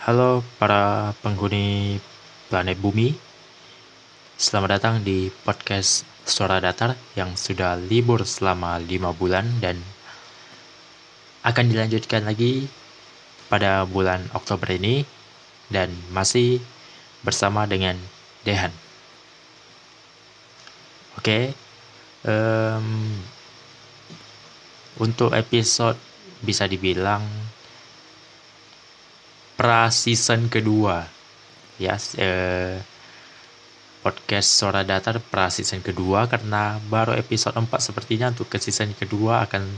Halo para penghuni planet bumi Selamat datang di podcast Suara Datar yang sudah libur selama 5 bulan dan akan dilanjutkan lagi pada bulan Oktober ini dan masih bersama dengan Dehan. Oke, um, untuk episode bisa dibilang pra season kedua ya eh, podcast Suara Datar pra season kedua karena baru episode 4 sepertinya untuk ke season kedua akan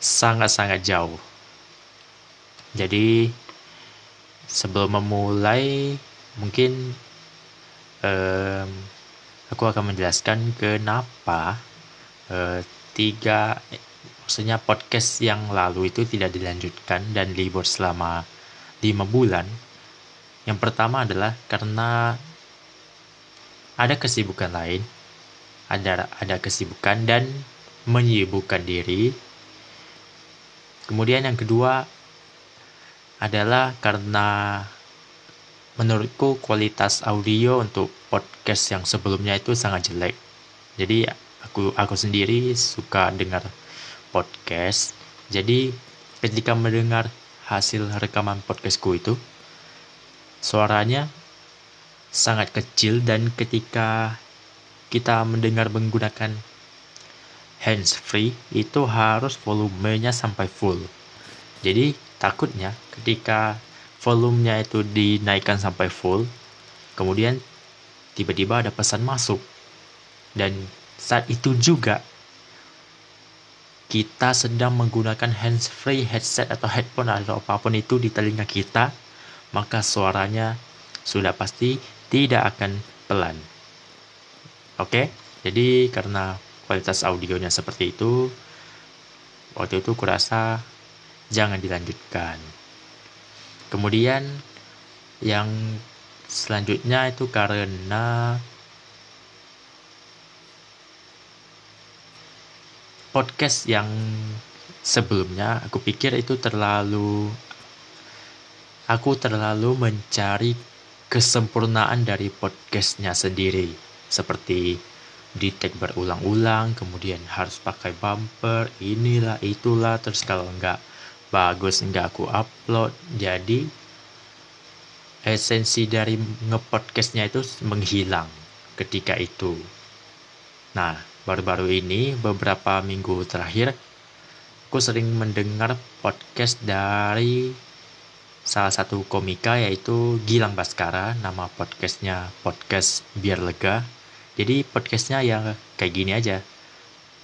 sangat-sangat jauh. Jadi sebelum memulai mungkin um, aku akan menjelaskan kenapa uh, tiga maksudnya podcast yang lalu itu tidak dilanjutkan dan libur selama 5 bulan. Yang pertama adalah karena ada kesibukan lain, ada ada kesibukan dan menyibukkan diri. Kemudian yang kedua adalah karena menurutku kualitas audio untuk podcast yang sebelumnya itu sangat jelek. Jadi aku aku sendiri suka dengar podcast. Jadi ketika mendengar hasil rekaman podcastku itu suaranya sangat kecil dan ketika kita mendengar menggunakan hands free itu harus volumenya sampai full. Jadi takutnya ketika volumenya itu dinaikkan sampai full, kemudian tiba-tiba ada pesan masuk. Dan saat itu juga kita sedang menggunakan hands-free headset atau headphone atau apa pun itu di telinga kita, maka suaranya sudah pasti tidak akan pelan. Oke, jadi karena kualitas audionya seperti itu, waktu itu kurasa jangan dilanjutkan. Kemudian yang selanjutnya itu karena podcast yang sebelumnya aku pikir itu terlalu aku terlalu mencari kesempurnaan dari podcastnya sendiri. Seperti di tag berulang-ulang kemudian harus pakai bumper inilah itulah terus kalau enggak bagus enggak aku upload. Jadi esensi dari ngepodcastnya itu menghilang ketika itu. Nah baru-baru ini beberapa minggu terakhir aku sering mendengar podcast dari salah satu komika yaitu Gilang Baskara. Nama podcastnya podcast biar lega. Jadi podcastnya yang kayak gini aja.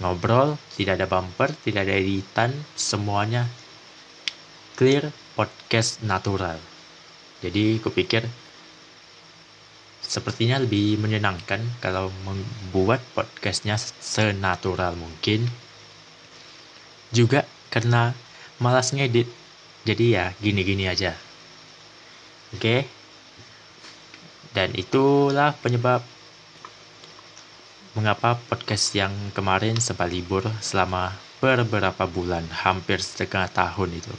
Ngobrol tidak ada bumper tidak ada editan semuanya clear podcast natural. Jadi aku pikir sepertinya lebih menyenangkan kalau membuat podcastnya senatural mungkin. Juga karena malas ngedit, jadi ya gini-gini aja. Oke, okay? dan itulah penyebab mengapa podcast yang kemarin sempat libur selama beberapa bulan, hampir setengah tahun itu.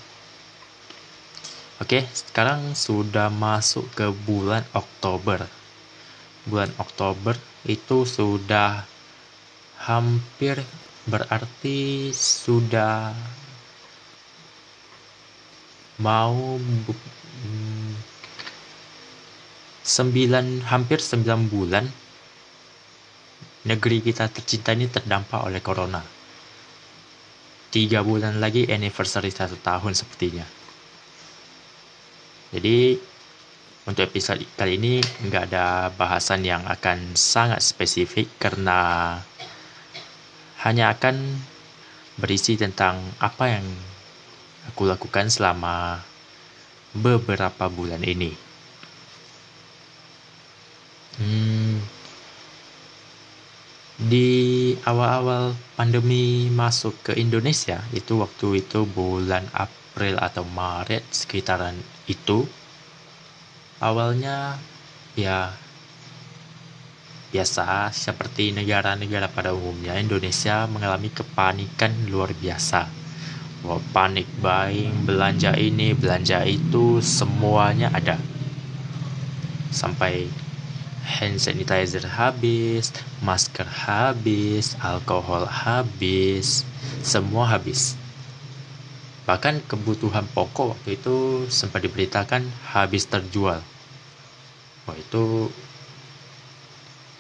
Oke, sekarang sudah masuk ke bulan Oktober bulan Oktober itu sudah hampir berarti sudah mau sembilan hampir sembilan bulan negeri kita tercinta ini terdampak oleh corona. Tiga bulan lagi anniversary satu tahun sepertinya. Jadi untuk episode kali ini nggak ada bahasan yang akan sangat spesifik karena hanya akan berisi tentang apa yang aku lakukan selama beberapa bulan ini. Hmm, di awal-awal pandemi masuk ke Indonesia itu waktu itu bulan April atau Maret sekitaran itu awalnya ya biasa seperti negara-negara pada umumnya Indonesia mengalami kepanikan luar biasa Wah, panik buying, belanja ini, belanja itu, semuanya ada. Sampai hand sanitizer habis, masker habis, alkohol habis, semua habis. Bahkan kebutuhan pokok waktu itu sempat diberitakan habis terjual. Wah, itu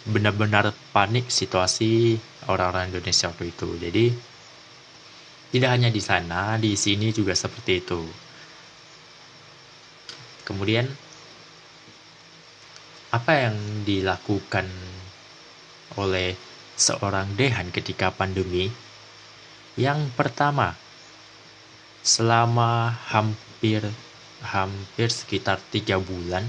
benar-benar panik situasi orang-orang Indonesia waktu itu. Jadi tidak hanya di sana, di sini juga seperti itu. Kemudian, apa yang dilakukan oleh seorang Dehan ketika pandemi? Yang pertama, selama hampir hampir sekitar tiga bulan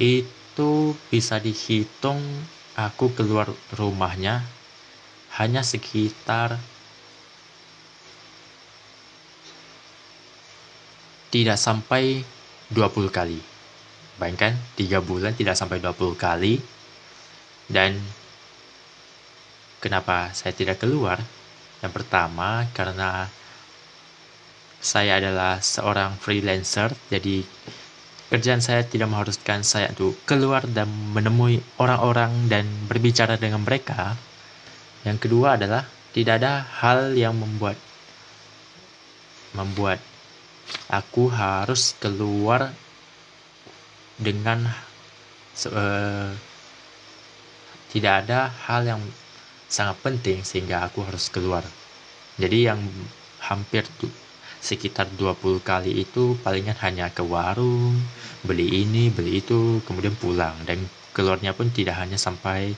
itu bisa dihitung aku keluar rumahnya hanya sekitar tidak sampai 20 kali. Bayangkan 3 bulan tidak sampai 20 kali. Dan kenapa saya tidak keluar? Yang pertama karena saya adalah seorang freelancer, jadi kerjaan saya tidak mengharuskan saya untuk keluar dan menemui orang-orang dan berbicara dengan mereka. Yang kedua adalah tidak ada hal yang membuat membuat aku harus keluar dengan uh, tidak ada hal yang sangat penting sehingga aku harus keluar. Jadi yang hampir tuh sekitar 20 kali itu palingan hanya ke warung, beli ini, beli itu, kemudian pulang dan keluarnya pun tidak hanya sampai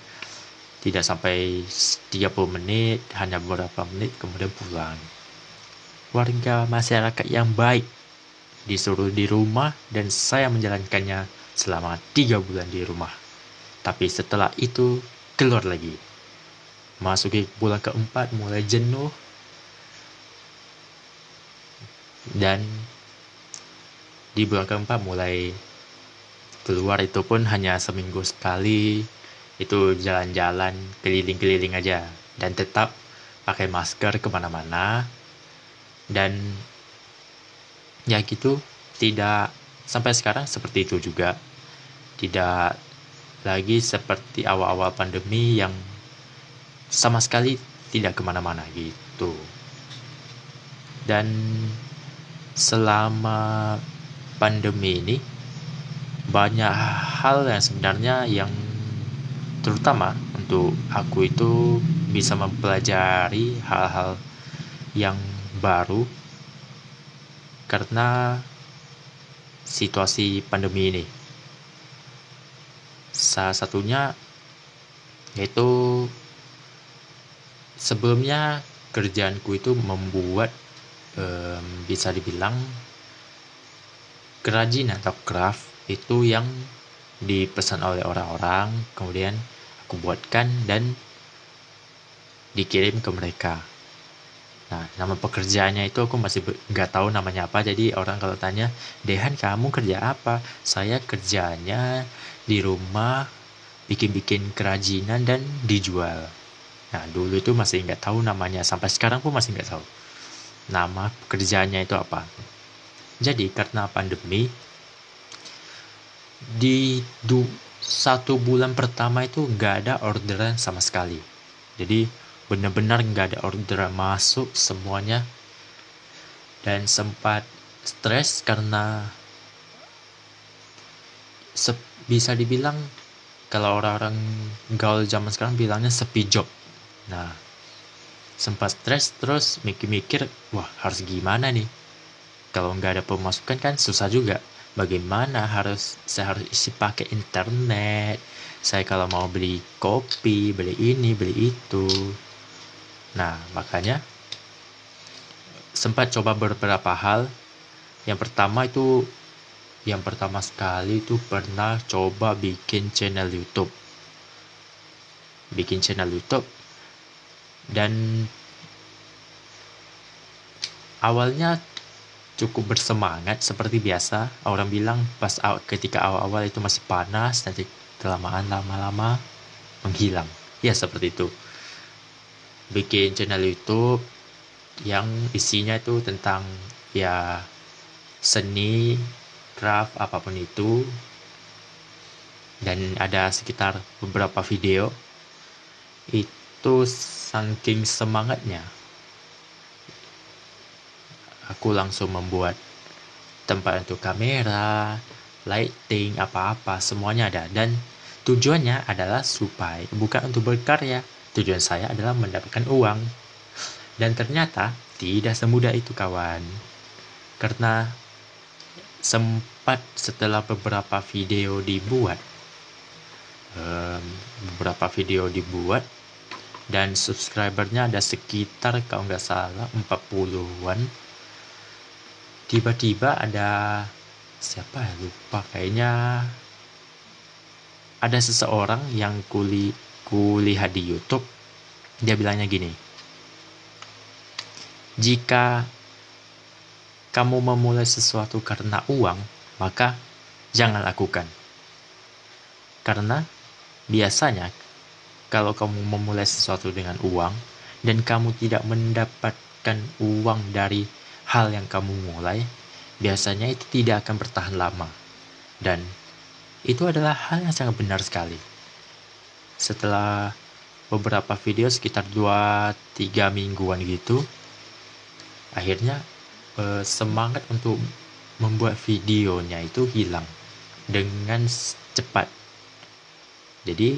tidak sampai 30 menit, hanya beberapa menit kemudian pulang warga masyarakat yang baik disuruh di rumah dan saya menjalankannya selama tiga bulan di rumah. Tapi setelah itu keluar lagi. Masuki bulan keempat mulai jenuh dan di bulan keempat mulai keluar itu pun hanya seminggu sekali. Itu jalan-jalan keliling-keliling aja. Dan tetap pakai masker ke mana-mana. Dan ya gitu tidak sampai sekarang seperti itu juga. Tidak lagi seperti awal-awal pandemi yang sama sekali tidak ke mana-mana gitu. Dan selama pandemi ini banyak hal yang sebenarnya yang terutama untuk aku itu bisa mempelajari hal-hal yang baru karena situasi pandemi ini. Salah satunya yaitu sebelumnya kerjaanku itu membuat um, bisa dibilang kerajinan atau craft itu yang dipesan oleh orang-orang kemudian aku buatkan dan dikirim ke mereka Nah, nama pekerjaannya itu aku masih nggak tahu namanya apa. Jadi orang kalau tanya, Dehan kamu kerja apa? Saya kerjanya di rumah bikin-bikin kerajinan dan dijual. Nah, dulu itu masih nggak tahu namanya. Sampai sekarang pun masih nggak tahu. Nama pekerjaannya itu apa. Jadi karena pandemi, di du, satu bulan pertama itu nggak ada orderan sama sekali. Jadi benar-benar nggak ada orderan masuk semuanya dan sempat stres karena bisa dibilang kalau orang-orang gaul zaman sekarang bilangnya sepi job nah sempat stres terus mikir-mikir wah harus gimana nih kalau nggak ada pemasukan kan susah juga bagaimana harus saya harus isi pakai internet saya kalau mau beli kopi beli ini beli itu Nah, makanya sempat coba beberapa hal. Yang pertama itu yang pertama sekali itu pernah coba bikin channel YouTube. Bikin channel YouTube dan awalnya cukup bersemangat seperti biasa. Orang bilang pas ketika awal-awal itu masih panas, nanti kelamaan lama-lama menghilang. Ya seperti itu bikin channel YouTube yang isinya itu tentang ya seni, craft apa pun itu dan ada sekitar beberapa video itu saking semangatnya aku langsung membuat tempat untuk kamera, lighting, apa-apa semuanya ada. Dan tujuannya adalah supaya bukan untuk berkarya tujuan saya adalah mendapatkan uang. Dan ternyata tidak semudah itu kawan. Karena sempat setelah beberapa video dibuat um, beberapa video dibuat dan subscribernya ada sekitar kalau nggak salah 40-an tiba-tiba ada siapa ya? Lupa kayaknya ada seseorang yang kuli kulihat di YouTube. Dia bilangnya gini jika kamu memulai sesuatu karena uang maka jangan lakukan. Karena Biasanya, kalau kamu memulai sesuatu dengan uang dan kamu tidak mendapatkan uang dari hal yang kamu mulai, biasanya itu tidak akan bertahan lama. Dan itu adalah hal yang sangat benar sekali. Setelah beberapa video sekitar 2-3 mingguan gitu, akhirnya eh, semangat untuk membuat videonya itu hilang dengan cepat jadi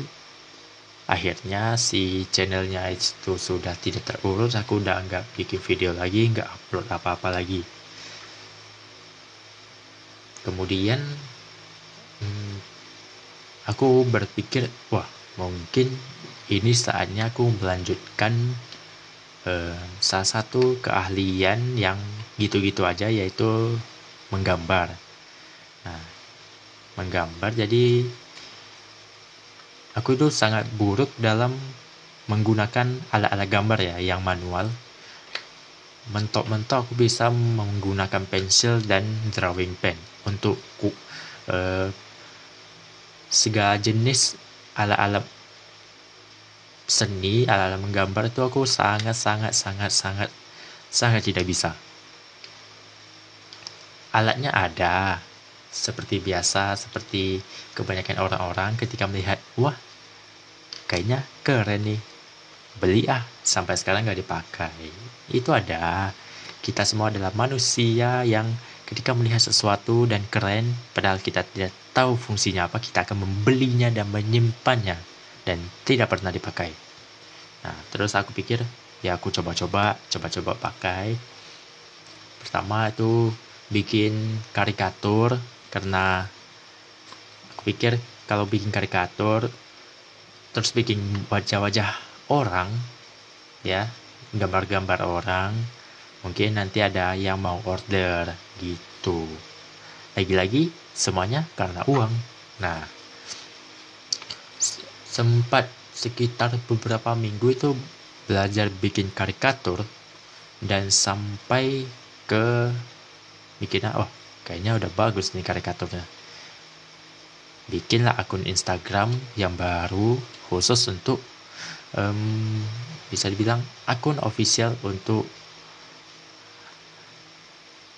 akhirnya si channelnya itu sudah tidak terurus aku udah nggak bikin video lagi nggak upload apa-apa lagi. Kemudian hmm, aku berpikir wah mungkin ini saatnya aku melanjutkan eh, salah satu keahlian yang gitu-gitu aja yaitu menggambar. Nah menggambar jadi aku itu sangat buruk dalam menggunakan alat-alat gambar ya yang manual. Mentok-mentok aku bisa menggunakan pensil dan drawing pen untuk uh, segala jenis alat-alat seni alat-alat menggambar itu aku sangat sangat sangat sangat sangat tidak bisa. Alatnya ada seperti biasa, seperti kebanyakan orang-orang ketika melihat, wah, kayaknya keren nih, beli ah, sampai sekarang nggak dipakai. Itu ada. Kita semua adalah manusia yang ketika melihat sesuatu dan keren, padahal kita tidak tahu fungsinya apa, kita akan membelinya dan menyimpannya dan tidak pernah dipakai. Nah, terus aku pikir, ya aku coba-coba, coba-coba pakai. Pertama itu bikin karikatur karena aku pikir kalau bikin karikatur terus bikin wajah-wajah orang ya gambar-gambar orang mungkin nanti ada yang mau order gitu. Lagi-lagi semuanya karena uang. Nah sempat sekitar beberapa minggu itu belajar bikin karikatur dan sampai ke bikinnya oh kayaknya udah bagus nih karikaturnya. Bikinlah akun Instagram yang baru khusus untuk um, bisa dibilang akun official untuk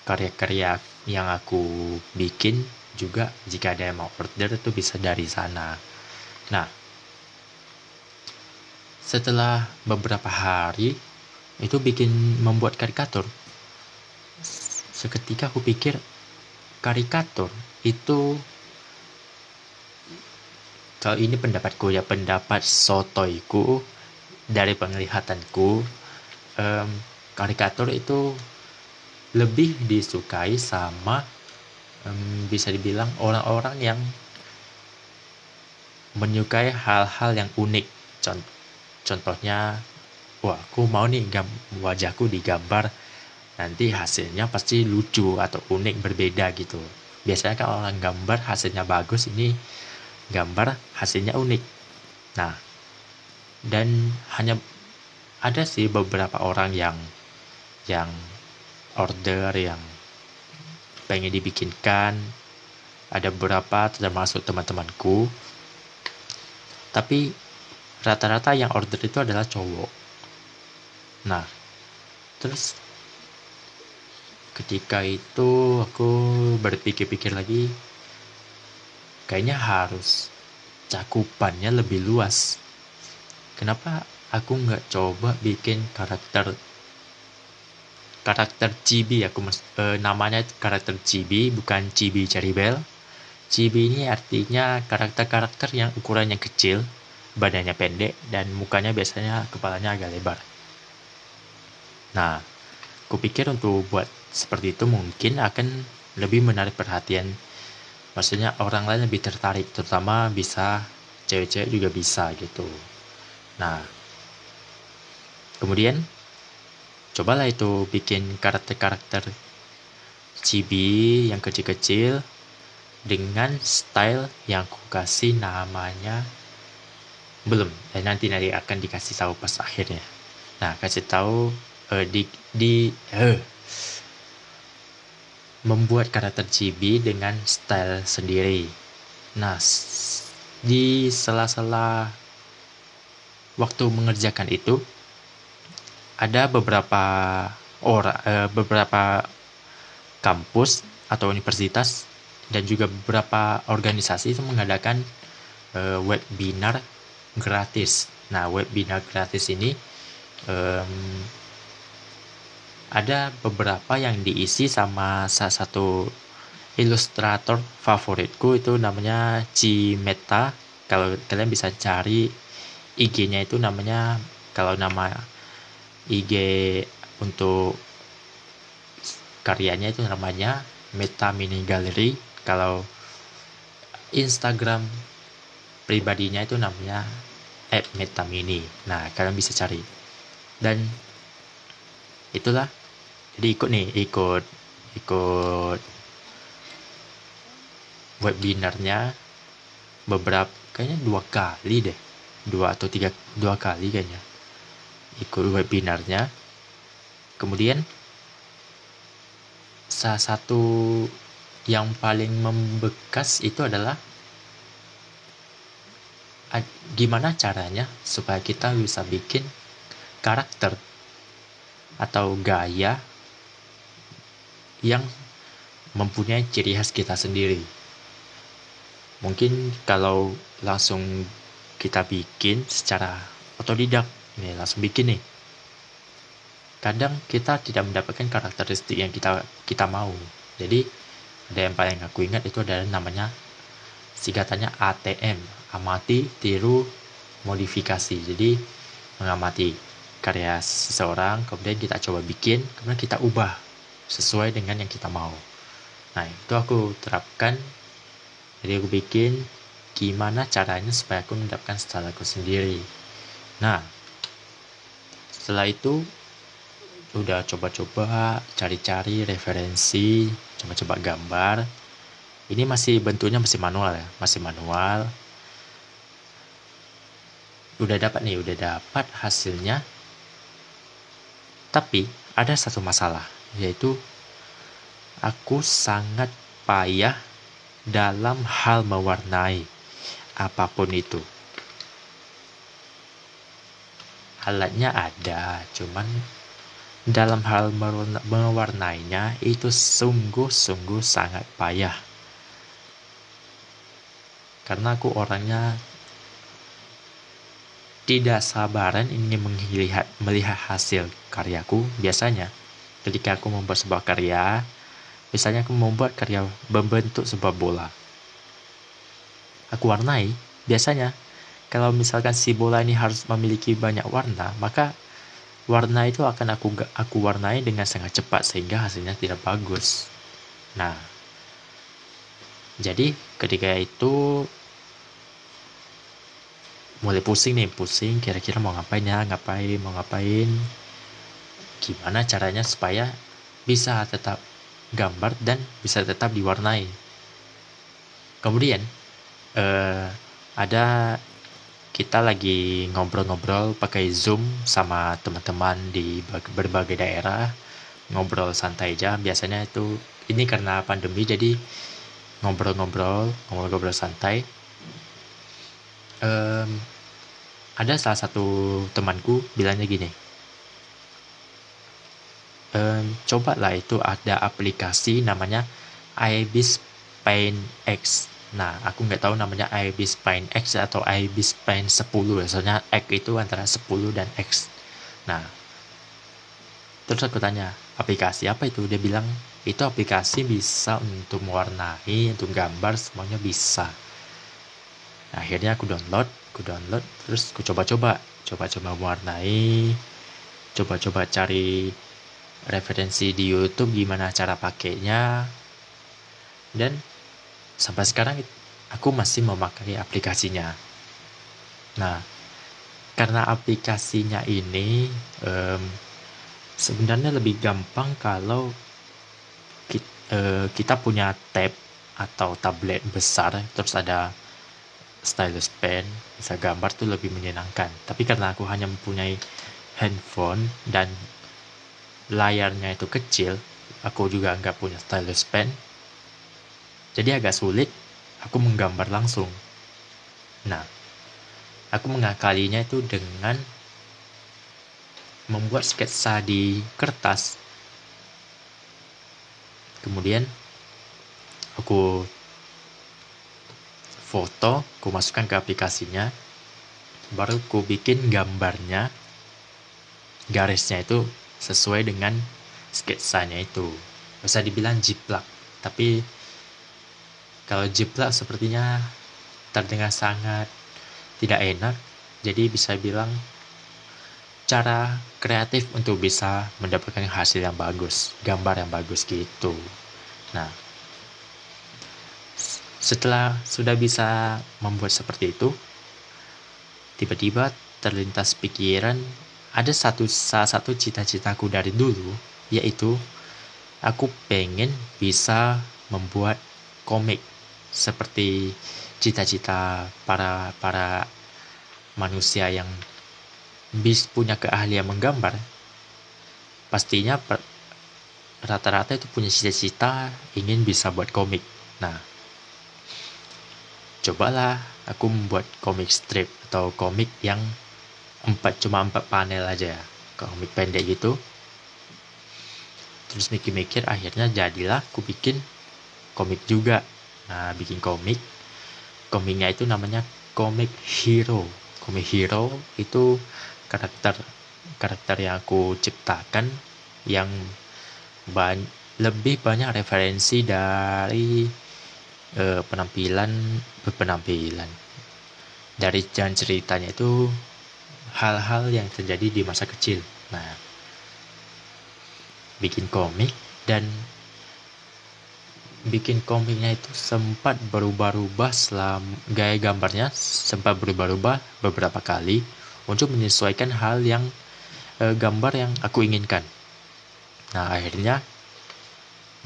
karya-karya yang aku bikin juga jika ada yang mau order itu bisa dari sana. Nah setelah beberapa hari itu bikin membuat karikatur. Seketika aku pikir karikatur itu kalau ini pendapatku ya pendapat sotoiku dari penglihatanku um, karikatur itu lebih disukai sama um, bisa dibilang orang-orang yang menyukai hal-hal yang unik. Contohnya wah aku mau nih wajahku digambar nanti hasilnya pasti lucu atau unik berbeda gitu. Biasanya kalau orang gambar hasilnya bagus ini gambar hasilnya unik. Nah dan hanya ada sih beberapa orang yang yang order yang pengen dibikinkan. Ada beberapa termasuk teman-temanku. Tapi rata-rata yang order itu adalah cowok. Nah terus ketika itu aku berpikir-pikir lagi kayaknya harus cakupannya lebih luas. Kenapa aku nggak coba bikin karakter karakter chibi? Aku e, namanya karakter chibi bukan chibi bell chibi ini artinya karakter-karakter yang ukurannya kecil badannya pendek dan mukanya biasanya kepalanya agak lebar. Nah aku pikir untuk buat seperti itu mungkin akan lebih menarik perhatian. Maksudnya orang lain lebih tertarik terutama bisa cewek-cewek juga bisa gitu. Nah kemudian cobalah itu bikin karakter-karakter chibi yang kecil-kecil dengan style yang aku kasih namanya belum. Dan nanti nanti akan dikasih tahu pas akhirnya. Nah kasih tahu uh, di di uh, membuat karakter chibi dengan style sendiri nah di sela-sela waktu mengerjakan itu ada beberapa orang uh, beberapa kampus atau universitas dan juga beberapa organisasi itu mengadakan uh, webinar gratis. Nah, webinar gratis ini ada beberapa yang diisi sama salah satu ilustrator favoritku itu namanya Cimeta. Kalau kalian bisa cari IG-nya itu namanya kalau nama IG untuk karyanya itu namanya Meta Mini Gallery. Kalau Instagram pribadinya itu namanya Meta Mini. Nah kalian bisa cari. Dan itulah jadi ikut nih ikut ikut webinarnya beberapa kayaknya dua kali deh dua atau tiga dua kali kayaknya ikut webinarnya. Kemudian salah satu yang paling membekas itu adalah gimana caranya supaya kita bisa bikin karakter atau gaya yang mempunyai ciri khas kita sendiri. Mungkin kalau langsung kita bikin secara otodidak Nih, langsung bikin nih. Kadang kita tidak mendapatkan karakteristik yang kita kita mau. Jadi, ada yang paling aku ingat itu adalah namanya singkatannya ATM, amati, tiru, modifikasi. Jadi, mengamati karya seseorang, kemudian kita coba bikin, kemudian kita ubah sesuai dengan yang kita mau. Nah, itu aku terapkan. Jadi aku bikin gimana caranya supaya aku mendapatkan style aku sendiri. Nah, setelah itu udah coba-coba cari-cari referensi coba-coba gambar ini masih bentuknya masih manual ya masih manual udah dapat nih udah dapat hasilnya tapi ada satu masalah yaitu aku sangat payah dalam hal mewarnai apa pun itu. Alatnya ada cuman dalam hal mewarnainya itu sungguh-sungguh sangat payah. Karena aku orangnya tidak sabaran ingin melihat melihat hasil karyaku biasanya ketika aku membuat sebuah karya misalnya aku membuat karya membentuk sebuah bola aku warnai biasanya kalau misalkan si bola ini harus memiliki banyak warna, maka warna itu akan aku aku warnai dengan sangat cepat sehingga hasilnya tidak bagus. Nah, jadi ketika itu mulai pusing nih, pusing. Kira-kira mau ngapain ya, ngapain, mau ngapain, gimana caranya supaya bisa tetap gambar dan bisa tetap diwarnai. Kemudian eh, ada kita lagi ngobrol-ngobrol pakai Zoom sama teman-teman di berbagai daerah. Ngobrol santai aja. Biasanya itu ini karena pandemi jadi ngobrol-ngobrol ngobrol-ngobrol santai. Um, ada salah satu temanku bilangnya gini. Um, cobalah itu ada aplikasi namanya Ibis Paint X. Nah aku nggak tahu namanya Ibis Paint X atau Ibis Paint 10 soalnya X itu antara 10 dan X. Nah terus aku tanya aplikasi apa itu? Dia bilang itu aplikasi bisa untuk mewarnai untuk gambar semuanya bisa. Nah, akhirnya aku download aku download terus aku coba-coba. Coba-coba mewarnai coba-coba cari referensi di YouTube gimana cara pakainya. Dan sampai sekarang aku masih memakai aplikasinya. Nah karena aplikasinya ini um, sebenarnya lebih gampang kalau kita, uh, eh, kita punya tab atau tablet besar terus ada stylus pen bisa gambar tuh lebih menyenangkan. Tapi karena aku hanya mempunyai handphone dan layarnya itu kecil aku juga nggak punya stylus pen. Jadi agak sulit aku menggambar langsung. Nah aku mengakalinya itu dengan membuat sketsa di kertas. Kemudian aku foto, ku masukkan ke aplikasinya, baru ku bikin gambarnya, garisnya itu sesuai dengan sketsanya itu. Bisa dibilang jiplak, tapi kalau jiplak sepertinya terdengar sangat tidak enak, jadi bisa bilang cara kreatif untuk bisa mendapatkan hasil yang bagus, gambar yang bagus gitu. Nah, setelah sudah bisa membuat seperti itu, tiba-tiba terlintas pikiran ada satu salah satu cita-citaku dari dulu, yaitu aku pengen bisa membuat komik seperti cita-cita para para manusia yang bis punya keahlian menggambar. Pastinya rata-rata itu punya cita-cita ingin bisa buat komik. Nah, cobalah aku membuat komik strip atau komik yang empat cuma empat panel aja komik pendek gitu. Terus mikir-mikir akhirnya jadilah aku bikin komik juga. Nah bikin komik. Komiknya itu namanya komik hero. Komik hero itu karakter karakter yang aku ciptakan yang ban lebih banyak referensi dari uh, penampilan berpenampilan dari jalan ceritanya itu hal-hal yang terjadi di masa kecil nah bikin komik dan bikin komiknya itu sempat berubah-ubah selama gaya gambarnya sempat berubah-ubah beberapa kali untuk menyesuaikan hal yang e, gambar yang aku inginkan. Nah, akhirnya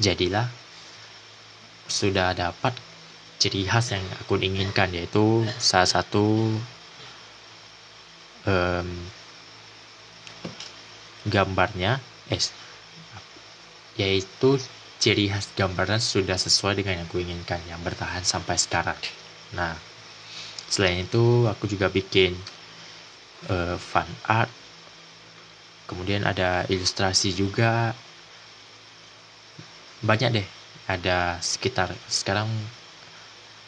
jadilah sudah dapat ciri khas yang aku inginkan yaitu salah satu um, gambarnya eh, yaitu ciri khas gambarnya sudah sesuai dengan yang aku inginkan yang bertahan sampai sekarang. Nah selain itu aku juga bikin uh, fan art kemudian ada ilustrasi juga. Banyak deh ada sekitar sekarang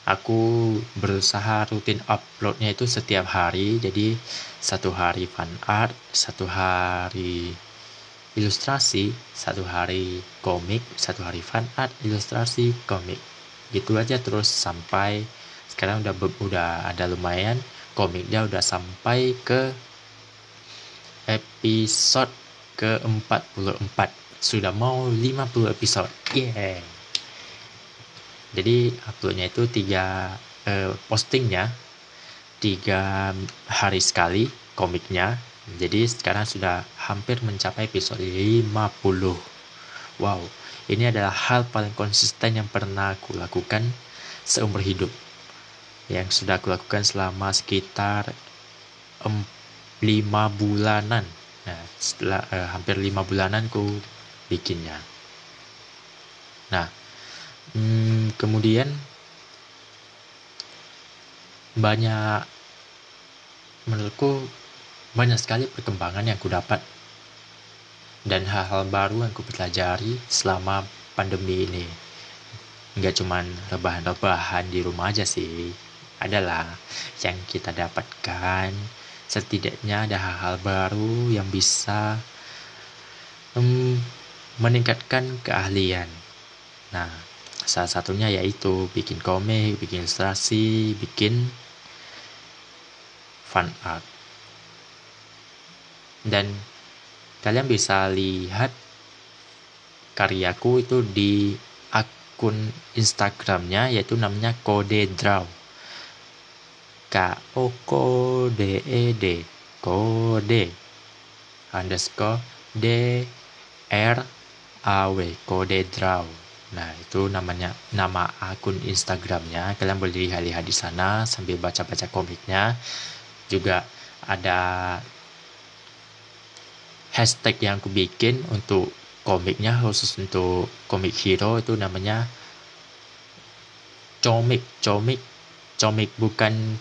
aku berusaha rutin uploadnya itu setiap hari. Jadi satu hari fan art satu hari ilustrasi satu hari komik satu hari fan art ilustrasi komik. Gitu aja terus sampai sekarang udah udah ada lumayan komiknya udah sampai ke episode ke 44 sudah mau 50 episode. Yeah jadi uploadnya itu tiga eh, postingnya tiga hari sekali komiknya. Jadi sekarang sudah hampir mencapai episode 50 wow ini adalah hal paling konsisten yang pernah aku lakukan seumur hidup. Yang sudah aku lakukan selama sekitar 5 bulanan. Nah setelah eh, hampir 5 bulanan ku bikinnya. Nah hmm, kemudian banyak menurutku banyak sekali perkembangan yang aku dapat dan hal-hal baru yang aku pelajari selama pandemi ini. Nggak cuman rebahan-rebahan di rumah aja sih. Adalah yang kita dapatkan setidaknya ada hal-hal baru yang bisa um, meningkatkan keahlian. Nah, salah satunya yaitu bikin komik, bikin ilustrasi, bikin fan art. Dan kalian bisa lihat karyaku itu di akun Instagramnya yaitu namanya Kode Draw. K O K D E D Kode underscore D R A W Kode Draw. Nah, itu namanya nama akun Instagramnya. Kalian boleh lihat-lihat di sana sambil baca-baca komiknya. Juga ada hashtag yang aku bikin untuk komiknya khusus untuk komik hero itu namanya comik comik comik bukan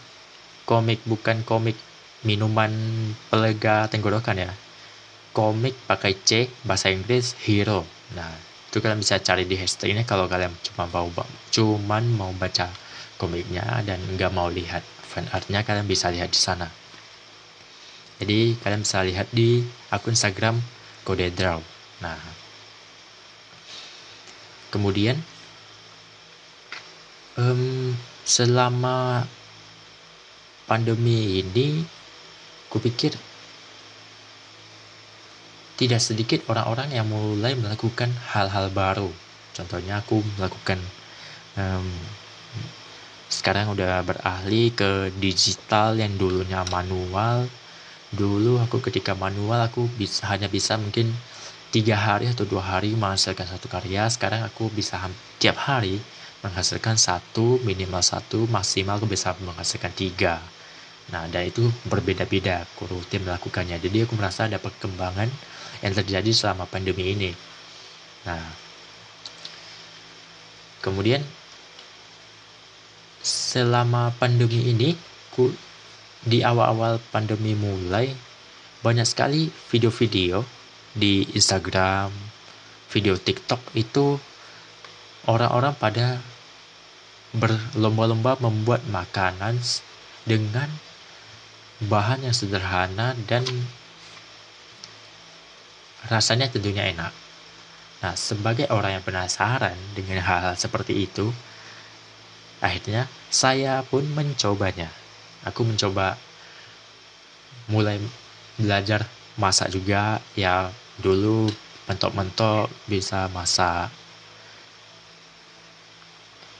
komik bukan komik minuman pelega tenggorokan ya komik pakai C bahasa Inggris hero nah itu kalian bisa cari di hashtag ini kalau kalian cuma mau cuman mau baca komiknya dan nggak mau lihat fan artnya kalian bisa lihat di sana. Jadi kalian bisa lihat di akun Instagram Kode Draw. Nah. Kemudian um, selama pandemi ini kupikir tidak sedikit orang-orang yang mulai melakukan hal-hal baru. Contohnya aku melakukan um, sekarang udah beralih ke digital yang dulunya manual. Dulu aku ketika manual aku bisa hanya bisa mungkin tiga hari atau dua hari menghasilkan satu karya. Sekarang aku bisa tiap hari menghasilkan satu minimal satu maksimal aku bisa menghasilkan tiga. Nah, dan itu berbeda-beda aku rutin melakukannya. Jadi aku merasa ada perkembangan yang terjadi selama pandemi ini. Nah, kemudian selama pandemi ini, di awal-awal pandemi mulai banyak sekali video-video di Instagram, video TikTok itu orang-orang pada berlomba-lomba membuat makanan dengan bahan yang sederhana dan rasanya tentunya enak. Nah, sebagai orang yang penasaran dengan hal-hal seperti itu, akhirnya saya pun mencobanya. Aku mencoba mulai belajar masak juga, ya dulu mentok-mentok bisa masak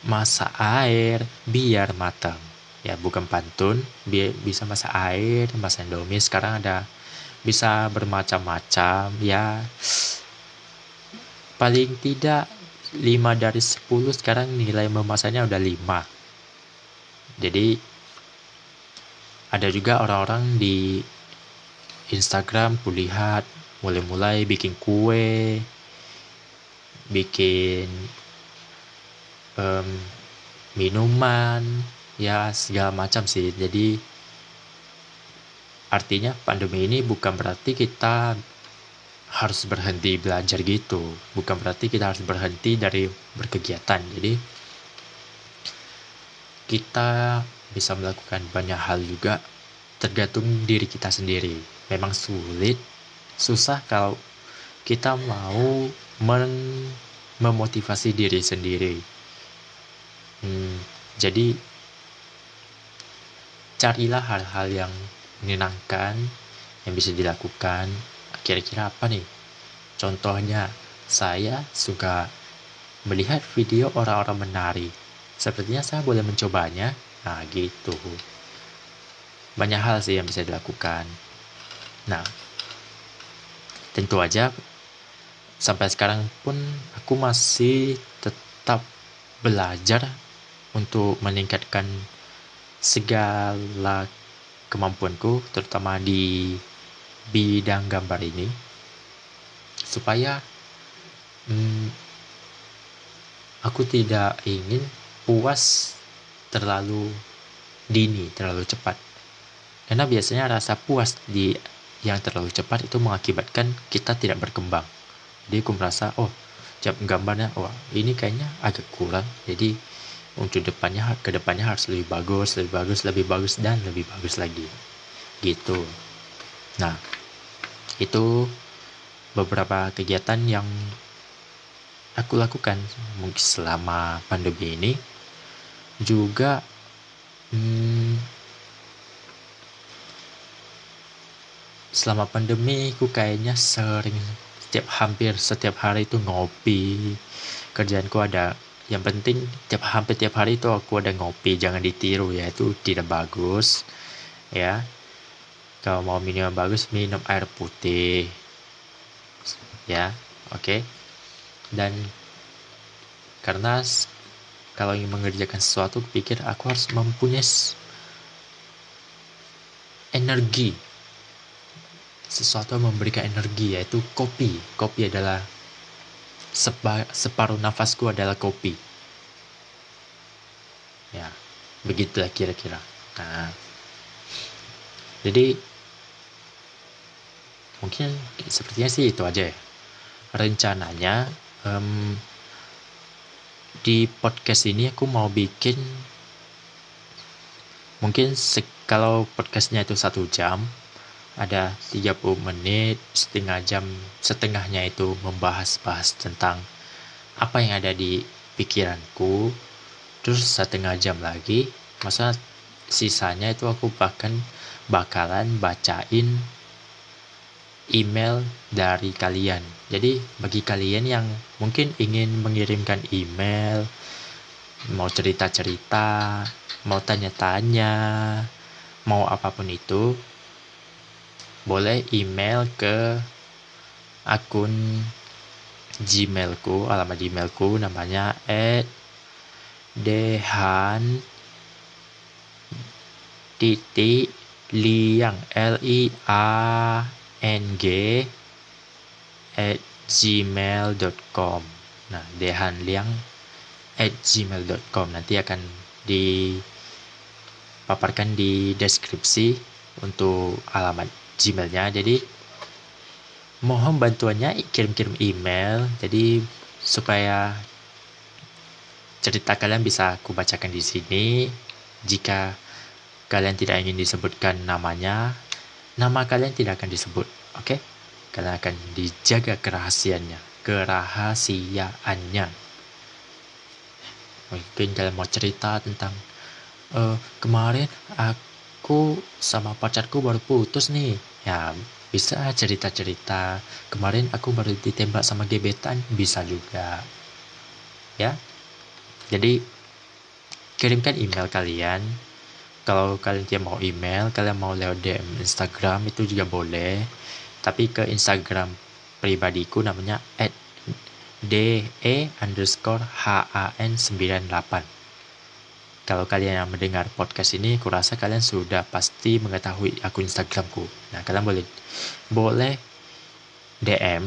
masak air biar matang ya bukan pantun biar bisa masak air masak indomie sekarang ada bisa bermacam-macam ya. Paling tidak 5 dari 10 sekarang nilai memasaknya udah 5 jadi ada juga orang-orang di Instagram kulihat mulai-mulai bikin kue bikin um, minuman ya segala macam sih. Jadi Artinya pandemi ini bukan berarti kita harus berhenti belajar gitu. Bukan berarti kita harus berhenti dari berkegiatan. Jadi kita bisa melakukan banyak hal juga tergantung diri kita sendiri. Memang sulit, susah kalau kita mau men memotivasi diri sendiri. Hmm, jadi carilah hal-hal yang menyenangkan yang bisa dilakukan. Kira-kira apa nih? Contohnya saya suka melihat video orang-orang menari. Sepertinya saya boleh mencobanya. Nah gitu. Banyak hal sih yang bisa dilakukan. Nah tentu aja sampai sekarang pun aku masih tetap belajar untuk meningkatkan segala kemampuanku terutama di bidang gambar ini supaya hmm, aku tidak ingin puas terlalu dini, terlalu cepat. Karena biasanya rasa puas di yang terlalu cepat itu mengakibatkan kita tidak berkembang jadi aku merasa oh jam gambarnya wah ini kayaknya agak kurang jadi untuk depannya ke depannya harus lebih bagus lebih bagus lebih bagus dan lebih bagus lagi. Gitu. Nah itu beberapa kegiatan yang aku lakukan mungkin selama pandemi ini. Juga hmm, selama pandemi aku kayaknya sering setiap hampir setiap hari itu ngopi. Kerjaanku ada yang penting tiap hampir tiap hari itu aku ada ngopi jangan ditiru ya itu tidak bagus ya. Kalau mau minum bagus minum air putih ya oke. Okay? dan karena kalau ingin mengerjakan sesuatu pikir aku harus mempunyai energi. Sesuatu yang memberikan energi yaitu kopi. Kopi adalah sepa, separuh nafasku adalah kopi. Ya begitulah kira-kira. Nah. Jadi mungkin sepertinya sih itu aja ya. Rencananya um, di podcast ini aku mau bikin mungkin kalau podcastnya itu satu jam ada 30 menit setengah jam setengahnya itu membahas-bahas tentang apa yang ada di pikiranku terus setengah jam lagi masa sisanya itu aku bahkan bakalan bacain email dari kalian. Jadi bagi kalian yang mungkin ingin mengirimkan email, mau cerita-cerita, mau tanya-tanya, mau apa pun itu, boleh email ke akun Gmailku, alamat Gmailku namanya dehan titik liang l i a ng at gmail.com nah dehan liang at gmail.com nanti akan dipaparkan di deskripsi untuk alamat gmailnya jadi mohon bantuannya kirim-kirim email jadi supaya cerita kalian bisa aku bacakan di sini jika kalian tidak ingin disebutkan namanya nama kalian tidak akan disebut. Oke? Okay? Kalian akan dijaga kerahasiaannya, kerahasiaannya. Mungkin kalian mau cerita tentang uh, kemarin aku sama pacarku baru putus nih. Ya, bisa cerita-cerita. Kemarin aku baru ditembak sama gebetan, bisa juga. Ya. Jadi kirimkan email kalian kalau kalian tidak mau email kalian mau lewat DM Instagram itu juga boleh tapi ke Instagram pribadiku namanya at de underscore han 98 kalau kalian yang mendengar podcast ini kurasa kalian sudah pasti mengetahui akun Instagramku. Nah kalian boleh boleh DM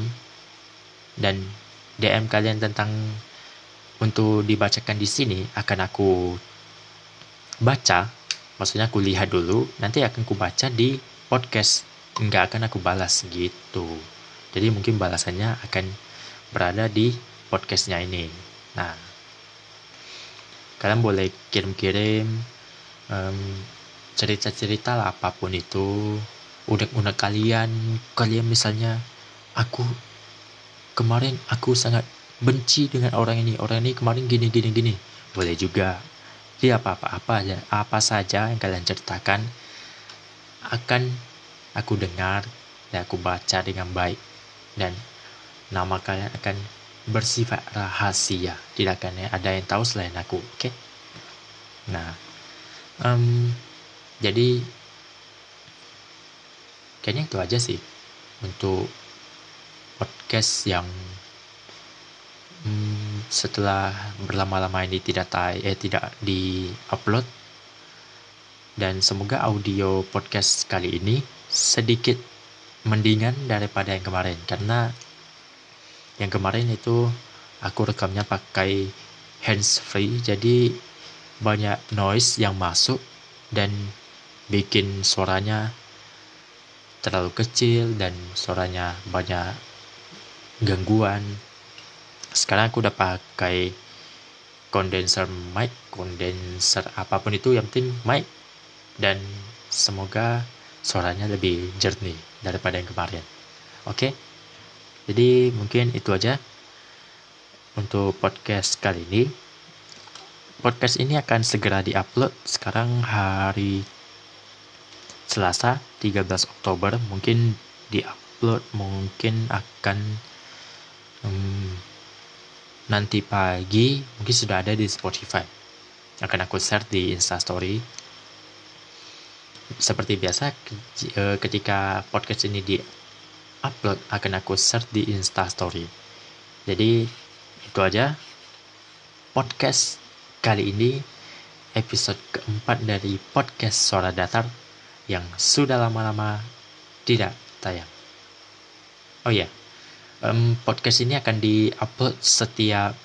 dan DM kalian tentang untuk dibacakan di sini akan aku baca. Maksudnya aku lihat dulu nanti akan aku baca di podcast. Nggak akan aku balas gitu. Jadi mungkin balasannya akan berada di podcastnya ini. Nah kalian boleh kirim-kirim um, cerita-cerita lah apa pun itu. Unek-unek kalian kalian misalnya aku kemarin aku sangat benci dengan orang ini orang ini kemarin gini gini gini. Boleh juga. Jadi apa-apa aja, apa saja yang kalian ceritakan akan aku dengar dan aku baca dengan baik. Dan nama kalian akan bersifat rahasia. Tidak akan ada yang tahu selain aku, oke? Okay? Nah, um, jadi kayaknya itu aja sih untuk podcast yang hmm, setelah berlama-lama ini tidak tay eh tidak di upload dan semoga audio podcast kali ini sedikit mendingan daripada yang kemarin karena yang kemarin itu aku rekamnya pakai hands free. Jadi banyak noise yang masuk dan bikin suaranya terlalu kecil dan suaranya banyak gangguan. Sekarang aku udah pakai condenser mic condenser apa pun itu yang penting mic. Dan semoga suaranya lebih jernih daripada yang kemarin. Oke jadi mungkin itu aja untuk podcast kali ini. Podcast ini akan segera diupload sekarang hari Selasa 13 Oktober. Mungkin diupload mungkin akan um, nanti pagi. Mungkin sudah ada di Spotify. Akan aku share di Instastory. Seperti biasa eh, ketika podcast ini di upload akan aku share di Instastory jadi itu aja podcast kali ini episode keempat dari podcast Suara Datar yang sudah lama-lama tidak tayang. Oh ya, um, podcast ini akan diupload setiap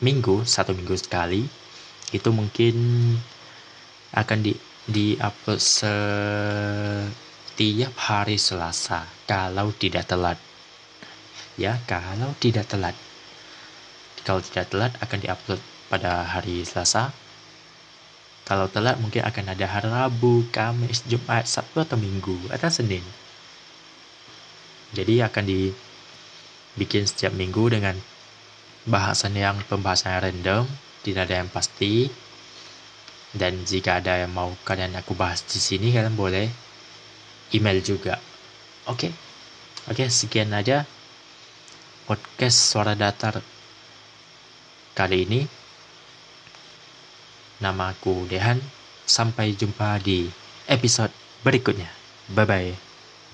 minggu, satu minggu sekali. Itu mungkin akan di diupload setiap hari Selasa kalau tidak telat. Ya, kalau tidak telat. Kalau tidak telat akan diupload pada hari Selasa kalau telat mungkin akan ada hari Rabu, Kamis, Jumat, Sabtu atau Minggu atau Senin. Jadi akan dibikin setiap minggu dengan bahasan yang pembahasan random, tidak ada yang pasti. Dan jika ada yang mau kalian aku bahas di sini, kalian boleh email juga. Oke, okay? oke okay, sekian aja podcast suara datar kali ini. Nama aku Dehan. Sampai jumpa di episode berikutnya. Bye bye.